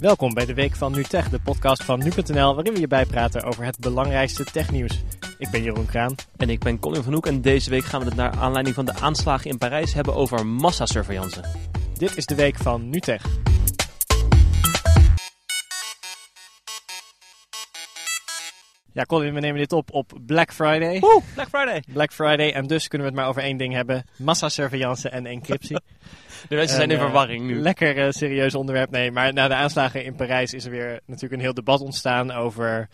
Welkom bij de Week van NuTech, de podcast van nu.nl, waarin we je bijpraten over het belangrijkste technieuws. Ik ben Jeroen Kraan. En ik ben Colin van Hoek en deze week gaan we het naar aanleiding van de aanslagen in Parijs hebben over massasurveillance. Dit is de Week van NuTech. Ja, Colin, we nemen dit op op Black Friday. Woe, Black Friday! Black Friday, en dus kunnen we het maar over één ding hebben: massasurveillance en encryptie. De mensen zijn in eh, verwarring nu. Lekker eh, serieus onderwerp. Nee, maar na de aanslagen in Parijs is er weer natuurlijk een heel debat ontstaan over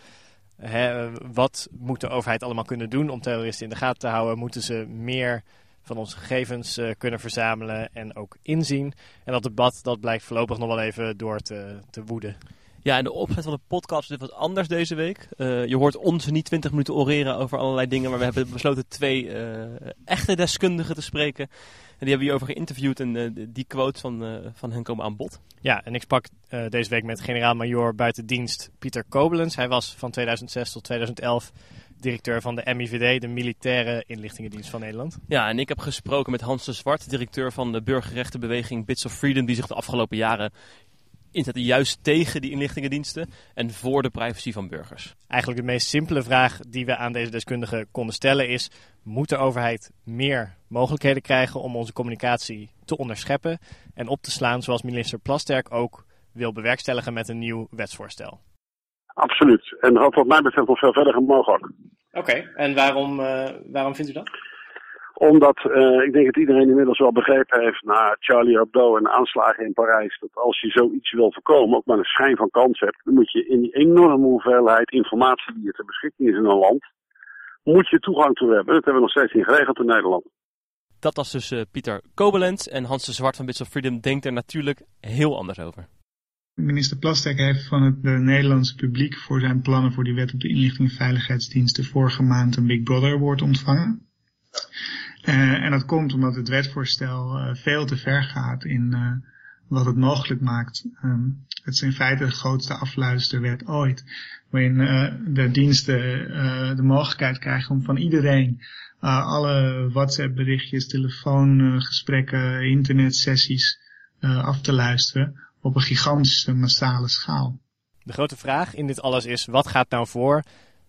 hè, wat moet de overheid allemaal kunnen doen om terroristen in de gaten te houden. Moeten ze meer van onze gegevens eh, kunnen verzamelen en ook inzien? En dat debat dat blijkt voorlopig nog wel even door te, te woeden. Ja, en de opzet van de podcast is wat anders deze week. Eh, je hoort ons niet 20 minuten oreren over allerlei dingen, maar we hebben besloten twee eh, echte deskundigen te spreken. En die hebben we hierover geïnterviewd en eh, die quotes van, van hen komen aan bod. Ja, en ik sprak deze week met generaal-majoor buitendienst Pieter Kobelens. Hij was van 2006 tot 2011 directeur van de MIVD, de Militaire Inlichtingendienst van Nederland. Ja, en ik heb gesproken met Hans de Zwart, directeur van de burgerrechtenbeweging Bits of Freedom, die zich de afgelopen jaren inzette juist tegen die inlichtingendiensten en voor de privacy van burgers. Eigenlijk de meest simpele vraag die we aan deze deskundigen konden stellen is: moet de overheid meer mogelijkheden krijgen om onze communicatie te onderscheppen en op te slaan, zoals minister Plasterk ook wil bewerkstelligen met een nieuw wetsvoorstel? Absoluut. En dat had wat mij betreft nog veel verder gemogen ook. Oké, en waarom, eh, waarom vindt u dat? Omdat eh, ik denk dat iedereen inmiddels wel begrepen heeft na Charlie Hebdo en de aanslagen in Parijs. Dat als je zoiets wil voorkomen, ook maar een schijn van kans hebt. Dan moet je in die enorme hoeveelheid informatie die er ter beschikking is in een land. Moet je toegang toe hebben. Dat hebben we nog steeds niet geregeld in Nederland. Dat was dus eh, Pieter Kobelens en Hans de Zwart van Bits of Freedom denkt er natuurlijk heel anders over. Minister Plasterk heeft van het eh, Nederlandse publiek voor zijn plannen voor die wet op de inlichting en veiligheidsdiensten vorige maand een Big Brother award ontvangen. Eh, en dat komt omdat het wetsvoorstel eh, veel te ver gaat in eh, wat het mogelijk maakt. Ehm, het is in feite de grootste afluisterwet ooit. Waarin de diensten de mogelijkheid krijgen om van iedereen alle WhatsApp berichtjes, telefoongesprekken, internetsessies af te luisteren op een gigantische massale schaal. De grote vraag in dit alles is: wat gaat nou voor?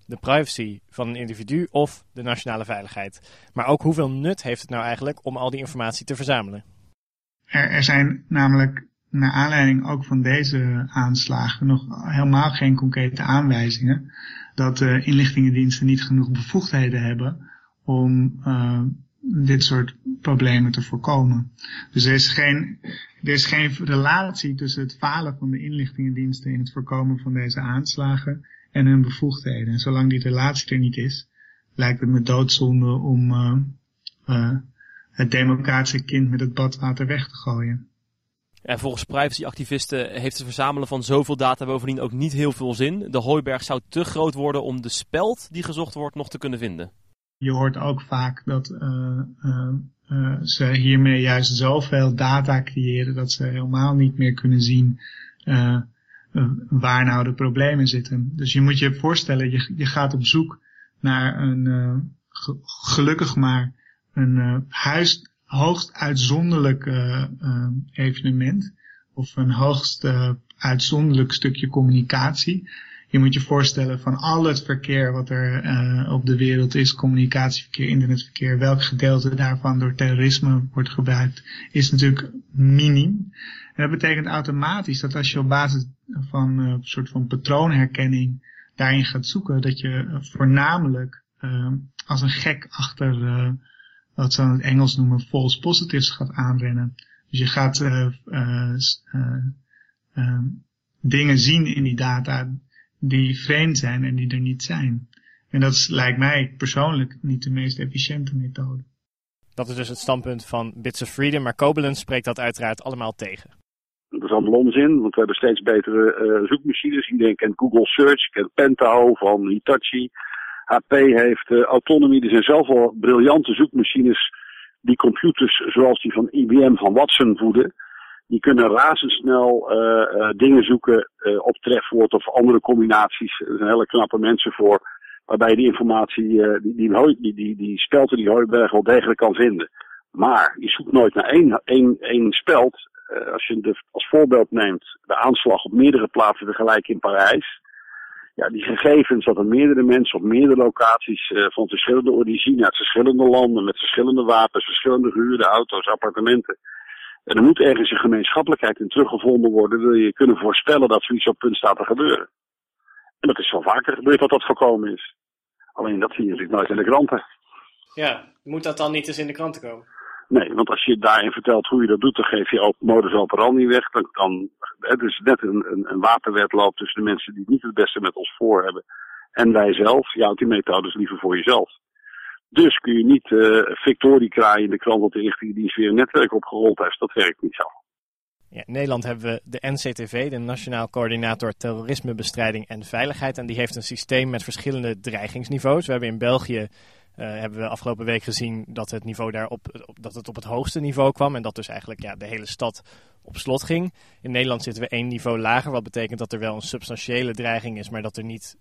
De privacy van een individu of de nationale veiligheid? Maar ook hoeveel nut heeft het nou eigenlijk om al die informatie te verzamelen? Er, er zijn namelijk naar aanleiding ook van deze aanslagen nog helemaal geen concrete aanwijzingen dat de inlichtingendiensten niet genoeg bevoegdheden hebben om uh, dit soort problemen te voorkomen. Dus er is geen, er is geen relatie tussen het falen van de inlichtingendiensten in het voorkomen van deze aanslagen en hun bevoegdheden. En zolang die relatie er niet is, lijkt het me doodzonde om uh, uh, het democratische kind met het badwater weg te gooien. En volgens privacyactivisten heeft het verzamelen van zoveel data bovendien ook niet heel veel zin. De hooiberg zou te groot worden om de speld die gezocht wordt nog te kunnen vinden. Je hoort ook vaak dat uh, uh, uh, ze hiermee juist zoveel data creëren dat ze helemaal niet meer kunnen zien waar nou de problemen zitten. Dus je moet je voorstellen, je, je gaat op zoek naar een gelukkig maar een huis, hoogst uitzonderlijk evenement of een hoogst uitzonderlijk stukje communicatie. Je moet je voorstellen van al het verkeer wat er op de wereld is, communicatieverkeer, internetverkeer, welk gedeelte daarvan door terrorisme wordt gebruikt, is natuurlijk minim. En dat betekent automatisch dat als je op basis van uh, een soort van patroonherkenning daarin gaat zoeken, dat je voornamelijk uh, als een gek achter wat ze in het Engels noemen false positives gaat aanrennen. Dus je gaat dingen zien in die data die vreemd zijn en die er niet zijn. En dat is, lijkt mij persoonlijk niet de meest efficiënte methode. Dat is dus het standpunt van Bits of Freedom, maar Koblenz spreekt dat uiteraard allemaal tegen. Allemaal onzin, want we hebben steeds betere uh, zoekmachines. Iedereen kent Google Search, kent Pentaho van Hitachi. HP heeft uh, Autonomy, er zijn al briljante zoekmachines die computers zoals die van IBM van Watson voeden. Die kunnen razendsnel uh, dingen zoeken op trefwoord of andere combinaties. Er zijn hele knappe mensen voor. Waarbij je die informatie, die, die, die, die, die speld die Hooiberg wel degelijk kan vinden. Maar je zoekt nooit naar één, één, één speld als je de, als voorbeeld neemt de aanslag op meerdere plaatsen tegelijk in Parijs. Ja, die gegevens dat er meerdere mensen op meerdere locaties uh, van verschillende origine, uit verschillende landen, met verschillende wapens, verschillende gehuurde auto's, appartementen. En er moet ergens een gemeenschappelijkheid in teruggevonden worden, wil je kunnen voorspellen dat zoiets op punt staat te gebeuren. En dat is wel vaker gebeurd dat dat voorkomen is. Alleen dat zie je natuurlijk nooit in de kranten. Ja, moet dat dan niet eens in de kranten komen? Nee, want als je daarin vertelt hoe je dat doet, dan geef je ook modus operandi weg. Dan kan het is net een, een, een tussen de mensen die niet het beste met ons voor hebben. En wij zelf. Je houdt die methodes liever voor jezelf. Dus kun je niet uh, victorie kraaien in de krant dat de inlichtingendienst weer een netwerk opgerold heeft. Dat werkt niet zo. Ja, in Nederland hebben we de NCTV, de Nationaal Coördinator Terrorismebestrijding en Veiligheid. En die heeft een systeem met verschillende dreigingsniveaus. We hebben in België uh, hebben we afgelopen week gezien dat het niveau daar op, dat het op het hoogste niveau kwam. En dat dus eigenlijk ja, de hele stad op slot ging. In Nederland zitten we één niveau lager. Wat betekent dat er wel een substantiële dreiging is, maar dat er niet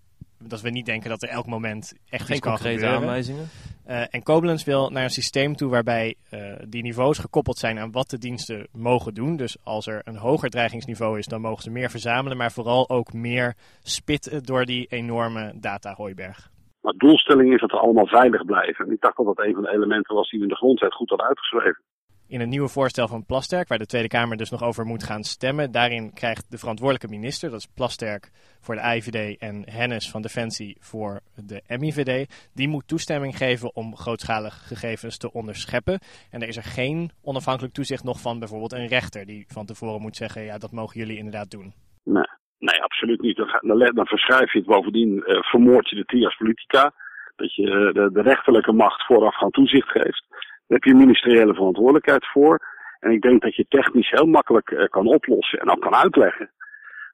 dat we niet denken dat er elk moment echt Geen iets kan concrete gebeuren. aanwijzingen. Uh, en Koblenz wil naar een systeem toe waarbij uh, die niveaus gekoppeld zijn aan wat de diensten mogen doen. Dus als er een hoger dreigingsniveau is, dan mogen ze meer verzamelen, maar vooral ook meer spitten door die enorme datahooiberg. Maar de doelstelling is dat we allemaal veilig blijven. En ik dacht dat dat een van de elementen was die we in de grondwet goed hadden uitgeschreven. In het nieuwe voorstel van Plasterk, waar de Tweede Kamer dus nog over moet gaan stemmen, daarin krijgt de verantwoordelijke minister, dat is Plasterk voor de IVD en Hennis van Defensie voor de MIVD, die moet toestemming geven om grootschalige gegevens te onderscheppen. En er is er geen onafhankelijk toezicht nog van bijvoorbeeld een rechter die van tevoren moet zeggen, ja dat mogen jullie inderdaad doen. Nee. Nee, absoluut niet. Dan, dan verschuif je het bovendien, uh, vermoord je de trias politica. Dat je uh, de, de, rechterlijke macht voorafgaand toezicht geeft. Daar heb je ministeriële verantwoordelijkheid voor. En ik denk dat je technisch heel makkelijk uh, kan oplossen en ook kan uitleggen.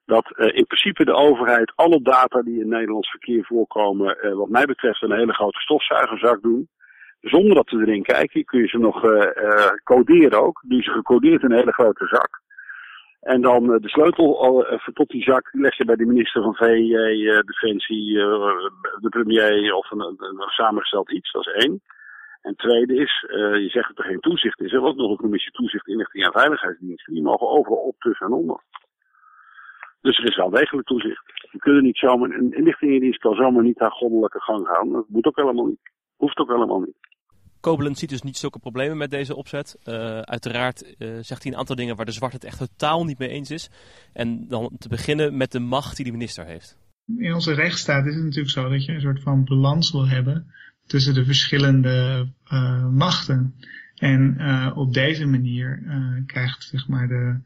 Dat in principe de overheid alle data die in Nederlands verkeer voorkomen, wat mij betreft, een hele grote stofzuigerzak doen. Zonder dat we erin kijken, kun je ze nog coderen ook. Die ze gecodeerd in een hele grote zak. En dan de sleutel even tot die zak leg je bij de minister van VJ, Defensie, de premier of een, samengesteld iets. Dat is één. En tweede is, je zegt dat er geen toezicht is. Er ook nog een commissie toezicht inlichting en veiligheidsdiensten. Die mogen overal op, tussen en onder. Dus er is wel degelijk toezicht. Je kunt niet zomaar, een inlichtingendienst kan zomaar niet haar goddelijke gang gaan. Dat moet ook helemaal niet. Hoeft ook helemaal niet. Koblenz ziet dus niet zulke problemen met deze opzet. Uh, uiteraard uh, zegt hij een aantal dingen waar de zwart het echt totaal niet mee eens is. En dan te beginnen met de macht die de minister heeft. In onze rechtsstaat is het natuurlijk zo dat je een soort van balans wil hebben tussen de verschillende uh, machten. En op deze manier krijgt zeg maar de,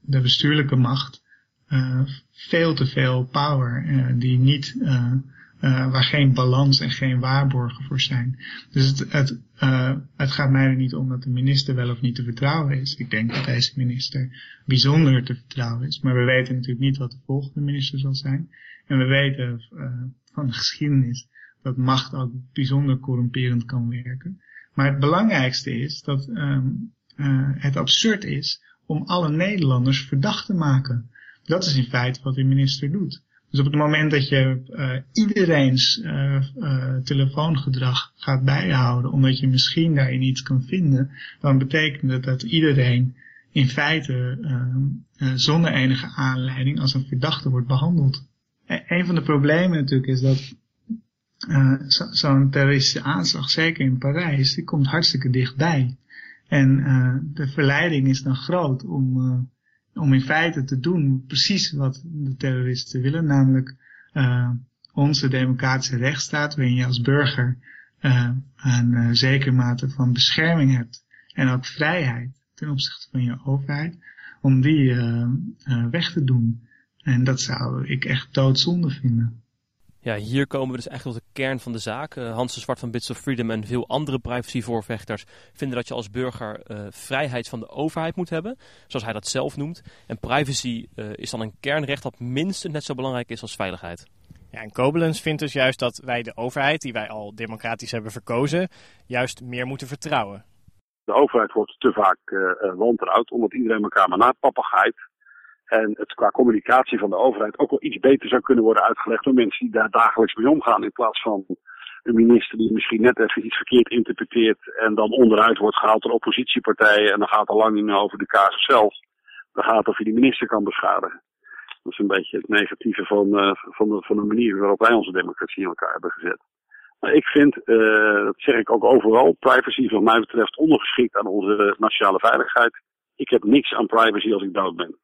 de bestuurlijke macht veel te veel power die niet uh, waar geen balans en geen waarborgen voor zijn. Dus het, het, uh, het gaat mij er niet om dat de minister wel of niet te vertrouwen is. Ik denk dat deze minister bijzonder te vertrouwen is. Maar we weten natuurlijk niet wat de volgende minister zal zijn. En we weten uh, van de geschiedenis dat macht ook bijzonder corrumperend kan werken. Maar het belangrijkste is dat um, het absurd is om alle Nederlanders verdacht te maken. Dat is in feite wat de minister doet. Dus op het moment dat je uh, iedereen's uh, uh, telefoongedrag gaat bijhouden, omdat je misschien daarin iets kan vinden, dan betekent dat dat iedereen in feite zonder enige aanleiding als een verdachte wordt behandeld. En een van de problemen natuurlijk is dat zo'n terroristische aanslag, zeker in Parijs, die komt hartstikke dichtbij. En de verleiding is dan groot om om in feite te doen precies wat de terroristen willen, namelijk uh, onze democratische rechtsstaat, waarin je als burger uh, een uh, zekere mate van bescherming hebt en ook vrijheid ten opzichte van je overheid, om die weg te doen. En dat zou ik echt doodzonde vinden. Ja, hier komen we dus echt tot de kern van de zaak. Uh, Hans de Zwart van Bits of Freedom en veel andere privacyvoorvechters vinden dat je als burger uh, vrijheid van de overheid moet hebben, zoals hij dat zelf noemt. En privacy uh, is dan een kernrecht dat minstens net zo belangrijk is als veiligheid. Ja, en Koblenz vindt dus juist dat wij de overheid, die wij al democratisch hebben verkozen, juist meer moeten vertrouwen. De overheid wordt te vaak wantrouwd, omdat iedereen elkaar maar napappigheid en het qua communicatie van de overheid ook wel iets beter zou kunnen worden uitgelegd door mensen die daar dagelijks mee omgaan. In plaats van een minister die misschien net even iets verkeerd interpreteert en dan onderuit wordt gehaald door oppositiepartijen en dan gaat het lang niet meer over de casus zelf. Dan gaat het of je die minister kan beschadigen. Dat is een beetje het negatieve van, uh, van, de, van de manier waarop wij onze democratie in elkaar hebben gezet. Maar ik vind, uh, dat zeg ik ook overal, privacy wat mij betreft ondergeschikt aan onze nationale veiligheid. Ik heb niks aan privacy als ik dood ben.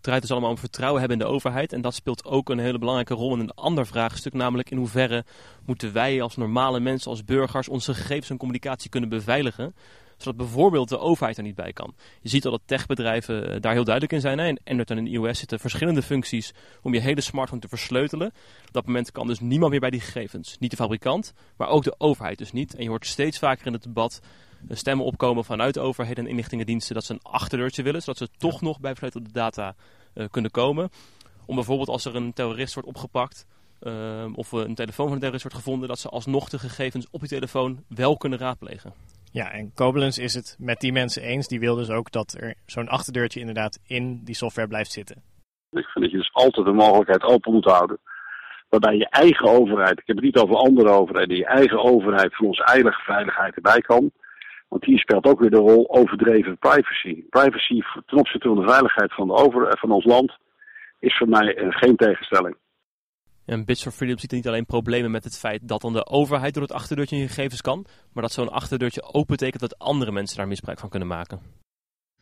Draait dus allemaal om vertrouwen hebben in de overheid. En dat speelt ook een hele belangrijke rol in een ander vraagstuk. Namelijk in hoeverre moeten wij als normale mensen, als burgers, onze gegevens en communicatie kunnen beveiligen zodat bijvoorbeeld de overheid er niet bij kan. Je ziet al dat techbedrijven eh, daar heel duidelijk in zijn. Hè. In Android en in iOS zitten verschillende functies om je hele smartphone te versleutelen. Op dat moment kan dus niemand meer bij die gegevens. Niet de fabrikant, maar ook de overheid dus niet. En je hoort steeds vaker in het debat stemmen opkomen vanuit overheden en inlichtingendiensten dat ze een achterdeurtje willen, zodat ze toch nog bij versleutelde data uh, kunnen komen. Om bijvoorbeeld als er een terrorist wordt opgepakt, uh, of een telefoon van een terrorist wordt gevonden, dat ze alsnog de gegevens op die telefoon wel kunnen raadplegen. Ja, en Koblenz is het met die mensen eens. Die wil dus ook dat er zo'n achterdeurtje inderdaad in die software blijft zitten. Ik vind dat je dus altijd de mogelijkheid open moet houden. Waarbij je eigen overheid, ik heb het niet over andere overheden, je eigen overheid van onze eigen veiligheid erbij kan. Want hier speelt ook weer de rol overdreven privacy. Privacy ten opzichte van de veiligheid van, de over, van ons land is voor mij geen tegenstelling. En Bits for Freedom ziet er niet alleen problemen met het feit dat dan de overheid door het achterdeurtje in gegevens kan, maar dat zo'n achterdeurtje ook betekent dat andere mensen daar misbruik van kunnen maken.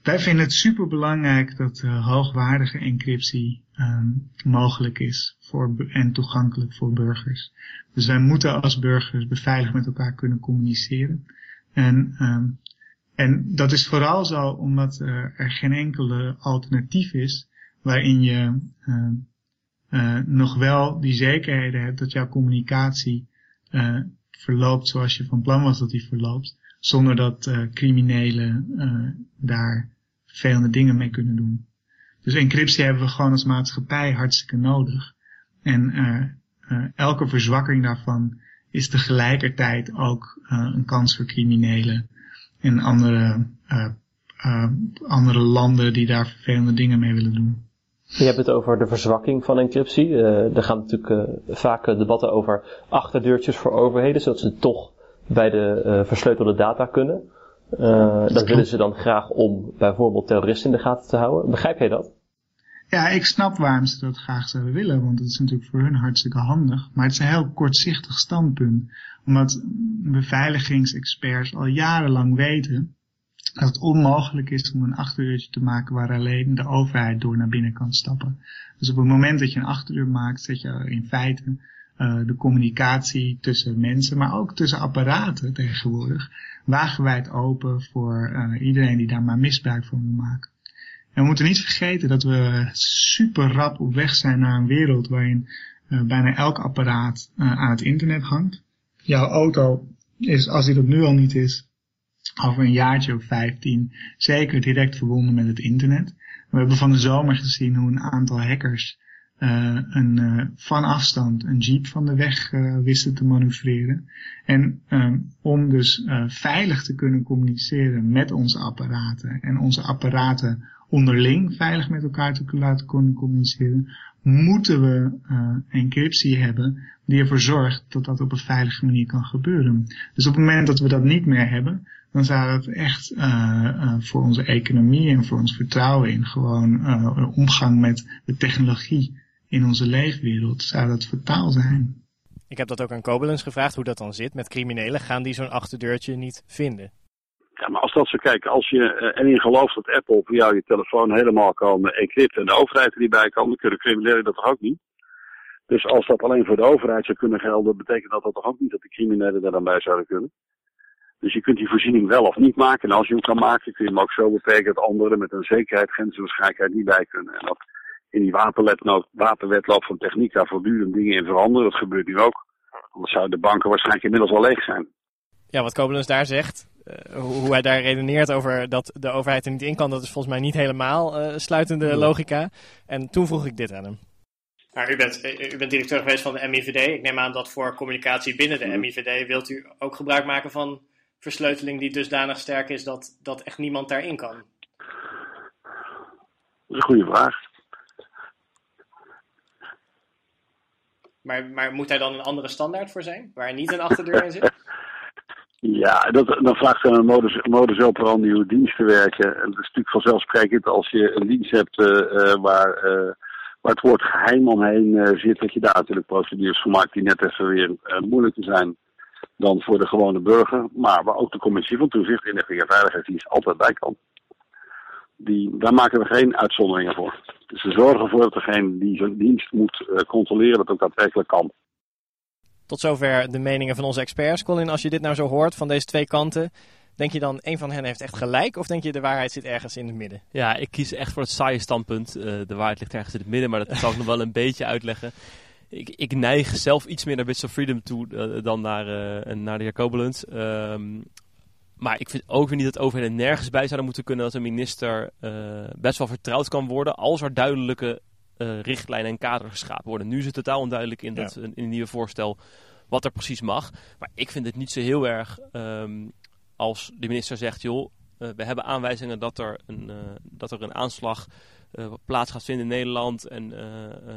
Wij vinden het super belangrijk dat uh, hoogwaardige encryptie um, mogelijk is voor, en toegankelijk voor burgers. Dus wij moeten als burgers beveiligd met elkaar kunnen communiceren. En, um, en dat is vooral zo omdat uh, er geen enkele alternatief is waarin je uh, uh, nog wel die zekerheden hebt dat jouw communicatie uh, verloopt zoals je van plan was dat die verloopt, zonder dat criminelen daar vervelende dingen mee kunnen doen. Dus encryptie hebben we gewoon als maatschappij hartstikke nodig. En elke verzwakking daarvan is tegelijkertijd ook een kans voor criminelen en andere, andere landen die daar vervelende dingen mee willen doen. Je hebt het over de verzwakking van encryptie. Er gaan natuurlijk vaak debatten over achterdeurtjes voor overheden, zodat ze toch bij de versleutelde data kunnen. dat willen ze dan graag om bijvoorbeeld terroristen in de gaten te houden. Begrijp jij dat? Ja, ik snap waarom ze dat graag zouden willen, want het is natuurlijk voor hun hartstikke handig. Maar het is een heel kortzichtig standpunt, omdat beveiligingsexperts al jarenlang weten dat het onmogelijk is om een achterdeurtje te maken waar alleen de overheid door naar binnen kan stappen. Dus op het moment dat je een achterdeur maakt, zet je in feite uh, de communicatie tussen mensen, maar ook tussen apparaten tegenwoordig, wagenwijd open voor uh, iedereen die daar maar misbruik van wil maken. En we moeten niet vergeten dat we super rap op weg zijn naar een wereld waarin uh, bijna elk apparaat aan het internet hangt. Jouw auto is, als die dat nu al niet is, over een jaartje of 15 zeker direct verbonden met het internet. We hebben van de zomer gezien hoe een aantal hackers uh, een, van afstand een jeep van de weg wisten te manoeuvreren. En um, om dus veilig te kunnen communiceren met onze apparaten en onze apparaten onderling veilig met elkaar te laten communiceren, moeten we encryptie hebben die ervoor zorgt dat dat op een veilige manier kan gebeuren. Dus op het moment dat we dat niet meer hebben, dan zou dat echt uh, uh, voor onze economie en voor ons vertrouwen in gewoon omgang met de technologie in onze leefwereld, zou dat fataal zijn. Ik heb dat ook aan Koblenz gevraagd, hoe dat dan zit met criminelen. Gaan die zo'n achterdeurtje niet vinden? Ja, maar als dat zo kijken, als je erin gelooft dat Apple jou je telefoon helemaal kan encrypten en de overheid er niet bij kan, dan kunnen criminelen dat toch ook niet? Dus als dat alleen voor de overheid zou kunnen gelden, betekent dat, dat toch ook niet dat de criminelen er dan bij zouden kunnen? Dus je kunt die voorziening wel of niet maken. En als je hem kan maken, kun je hem ook zo beperken dat anderen met een zekerheid, grenswaarschijnlijkheid niet bij kunnen. En dat in die wapenwetloop van techniek daar voortdurend dingen in veranderen. Dat gebeurt nu ook. Anders zouden de banken waarschijnlijk inmiddels al leeg zijn. Ja, wat Koblenz daar zegt, uh, hoe hij daar redeneert over dat de overheid er niet in kan, dat is volgens mij niet helemaal uh, sluitende logica. En toen vroeg ik dit aan hem. Maar u bent, u bent directeur geweest van de MIVD. Ik neem aan dat voor communicatie binnen de MIVD wilt u ook gebruik maken van versleuteling die dusdanig sterk is dat, dat echt niemand daarin kan? Dat is een goede vraag. Maar, maar moet daar dan een andere standaard voor zijn? Waar niet een achterdeur in zit? Ja, dat, dan vraagt een modus, modus operandi hoe diensten werken. En dat is natuurlijk vanzelfsprekend als je een dienst hebt uh, waar, uh, waar het woord geheim omheen zit, dat je daar natuurlijk procedures voor maakt die net even weer moeilijker zijn dan voor de gewone burger. Maar waar ook de commissie van toezicht, inlichting en veiligheidsdienst altijd bij kan. Die, daar maken we geen uitzonderingen voor. Dus we zorgen ervoor dat degene die zo'n dienst moet controleren, dat ook daadwerkelijk kan. Tot zover de meningen van onze experts. Colin, als je dit nou zo hoort van deze twee kanten, denk je dan een van hen heeft echt gelijk? Of denk je de waarheid zit ergens in het midden? Ja, ik kies echt voor het saaie standpunt. Uh, de waarheid ligt ergens in het midden, maar dat zal ik nog wel een beetje uitleggen. Ik, ik, neig zelf iets meer naar Bits of Freedom toe uh, dan naar, uh, naar de heer Kobelens. Um, maar ik vind ook weer niet dat overheden nergens bij zouden moeten kunnen dat een minister best wel vertrouwd kan worden als er duidelijke uh, richtlijnen en kaders geschapen worden. Nu is het totaal onduidelijk in, dat, in het nieuwe voorstel wat er precies mag. Maar ik vind het niet zo heel erg um, als de minister zegt, joh, uh, we hebben aanwijzingen dat er een, uh, dat er een aanslag plaats gaat vinden in Nederland en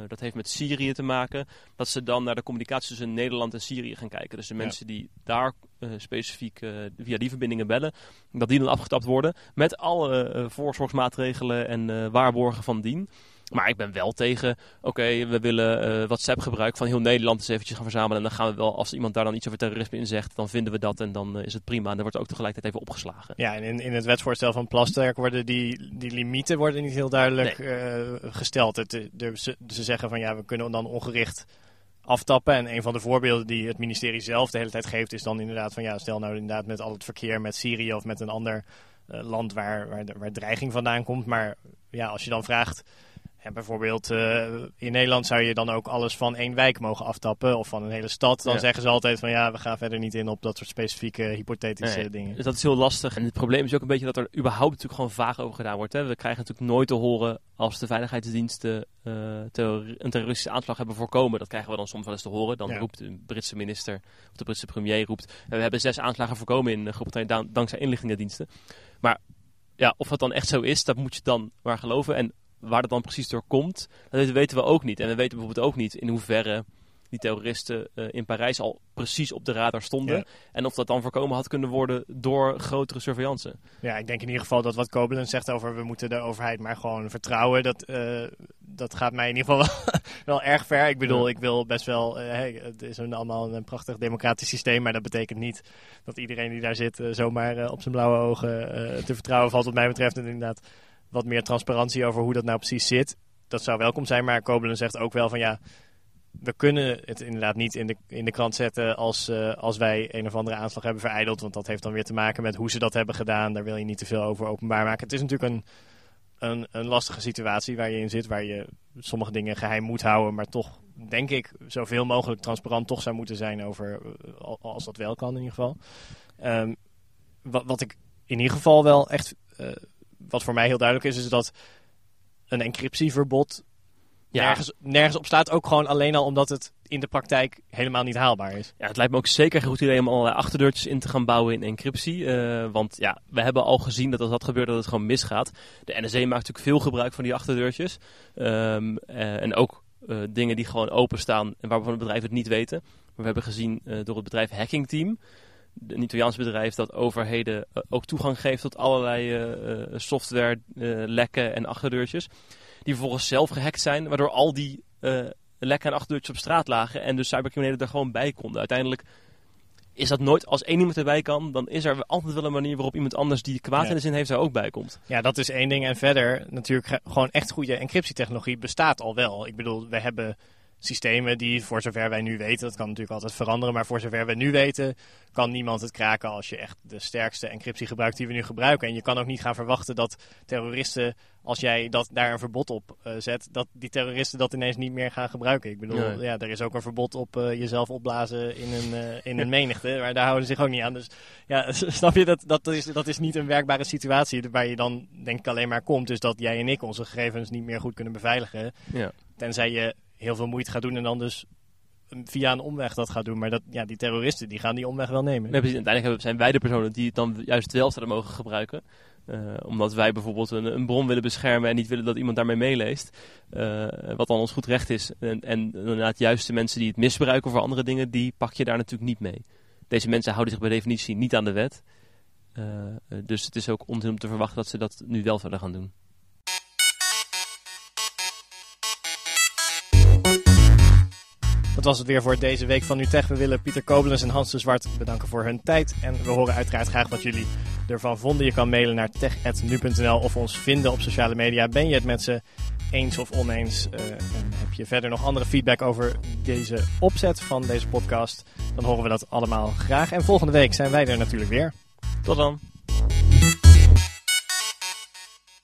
dat heeft met Syrië te maken. Dat ze dan naar de communicatie tussen Nederland en Syrië gaan kijken. Dus de ja. mensen die daar specifiek via die verbindingen bellen, dat die dan afgetapt worden met alle voorzorgsmaatregelen en waarborgen van dien. Maar ik ben wel tegen, oké, we willen uh, WhatsApp gebruik van heel Nederland eens eventjes gaan verzamelen. En dan gaan we wel, als iemand daar dan iets over terrorisme in zegt, dan vinden we dat en dan uh, is het prima. En dan wordt ook tegelijkertijd even opgeslagen. Ja, en in, in het wetsvoorstel van Plasterk worden die, die limieten worden niet heel duidelijk nee. uh, gesteld. Het, de, ze, ze zeggen van ja, we kunnen dan ongericht aftappen. En een van de voorbeelden die het ministerie zelf de hele tijd geeft, is dan inderdaad van ja, stel nou inderdaad met al het verkeer met Syrië of met een ander land waar, waar, waar dreiging vandaan komt. Maar ja, als je dan vraagt en bijvoorbeeld uh, in Nederland zou je dan ook alles van één wijk mogen aftappen of van een hele stad. Dan ja. zeggen ze altijd van ja, we gaan verder niet in op dat soort specifieke hypothetische nee, dingen. Dus dat is heel lastig. En het probleem is ook een beetje dat er überhaupt natuurlijk gewoon vaag over gedaan wordt. Hè. We krijgen natuurlijk nooit te horen als de veiligheidsdiensten uh, terror een terroristische aanslag hebben voorkomen. Dat krijgen we dan soms wel eens te horen. Dan ja. roept de Britse minister of de Britse premier roept. we hebben zes aanslagen voorkomen in Groot-Brittannië dankzij inlichtingendiensten. Maar ja, of dat dan echt zo is, dat moet je dan maar geloven. En waar dat dan precies door komt, dat weten we ook niet. En we weten bijvoorbeeld ook niet in hoeverre die terroristen uh, in Parijs al precies op de radar stonden. Ja. En of dat dan voorkomen had kunnen worden door grotere surveillance. Ja, ik denk in ieder geval dat wat Koblenz zegt over we moeten de overheid maar gewoon vertrouwen. Dat, uh, dat gaat mij in ieder geval wel, wel erg ver. Ik bedoel, ja. ik wil best wel. Uh, hey, het is een, allemaal een prachtig democratisch systeem. Maar dat betekent niet dat iedereen die daar zit zomaar op zijn blauwe ogen te vertrouwen valt, wat mij betreft. En inderdaad wat meer transparantie over hoe dat nou precies zit. Dat zou welkom zijn, maar Kobelen zegt ook wel van ja, we kunnen het inderdaad niet in de, in de krant zetten als, uh, als wij een of andere aanslag hebben verijdeld. Want dat heeft dan weer te maken met hoe ze dat hebben gedaan. Daar wil je niet te veel over openbaar maken. Het is natuurlijk een, een, een lastige situatie waar je in zit, waar je sommige dingen geheim moet houden, maar toch denk ik zoveel mogelijk transparant toch zou moeten zijn over, als dat wel kan in ieder geval. Um, wat, wat ik in ieder geval wel echt... Uh, wat voor mij heel duidelijk is, is dat een encryptieverbod ja. nergens, nergens op staat. Ook gewoon alleen al omdat het in de praktijk helemaal niet haalbaar is. Ja, het lijkt me ook zeker een goed idee om allerlei achterdeurtjes in te gaan bouwen in encryptie. Uh, want ja, we hebben al gezien dat als dat gebeurt, dat het gewoon misgaat. De NSA maakt natuurlijk veel gebruik van die achterdeurtjes. Um, uh, en ook uh, dingen die gewoon openstaan en waarvan het bedrijf het niet weten. Maar we hebben gezien door het bedrijf Hacking Team een Italiaans bedrijf dat overheden uh, ook toegang geeft tot allerlei uh, software lekken en achterdeurtjes. Die vervolgens zelf gehackt zijn, waardoor al die lekken en achterdeurtjes op straat lagen en dus cybercriminelen er gewoon bij konden. Uiteindelijk is dat nooit, als één iemand erbij kan, dan is er altijd wel een manier waarop iemand anders die kwaad ja. in de zin heeft daar ook bij komt. Ja, dat is één ding. En verder, natuurlijk, gewoon echt goede encryptietechnologie bestaat al wel. Ik bedoel, we hebben systemen die, voor zover wij nu weten, dat kan natuurlijk altijd veranderen, maar voor zover we nu weten, kan niemand het kraken als je echt de sterkste encryptie gebruikt die we nu gebruiken. En je kan ook niet gaan verwachten dat terroristen, als jij dat, daar een verbod op uh, zet, dat die terroristen dat ineens niet meer gaan gebruiken. Ik bedoel, nee. ja, er is ook een verbod op uh, jezelf opblazen in een, uh, in een menigte, maar daar houden ze zich ook niet aan. Dus ja, snap je, dat, dat, is, dat is niet een werkbare situatie waar je dan denk ik alleen maar komt. Dus dat jij en ik onze gegevens niet meer goed kunnen beveiligen. Ja. Tenzij je heel veel moeite gaat doen en dan dus via een omweg dat gaat doen. Maar dat, ja, die terroristen die gaan die omweg wel nemen. Nee, precies. Uiteindelijk zijn wij de personen die het dan juist wel zouden mogen gebruiken. omdat wij bijvoorbeeld een, een, bron willen beschermen en niet willen dat iemand daarmee meeleest. wat dan ons goed recht is. En, en inderdaad, juist de mensen die het misbruiken voor andere dingen, die pak je daar natuurlijk niet mee. Deze mensen houden zich bij definitie niet aan de wet. dus het is ook onzin om te verwachten dat ze dat nu wel verder gaan doen. Dat was het weer voor deze week van NuTech. We willen Pieter Koblenz en Hans de Zwart bedanken voor hun tijd. En we horen uiteraard graag wat jullie ervan vonden. Je kan mailen naar tech.nu.nl of ons vinden op sociale media. Ben je het met ze eens of oneens? Uh, en heb je verder nog andere feedback over deze opzet van deze podcast? Dan horen we dat allemaal graag. En volgende week zijn wij er natuurlijk weer. Tot dan.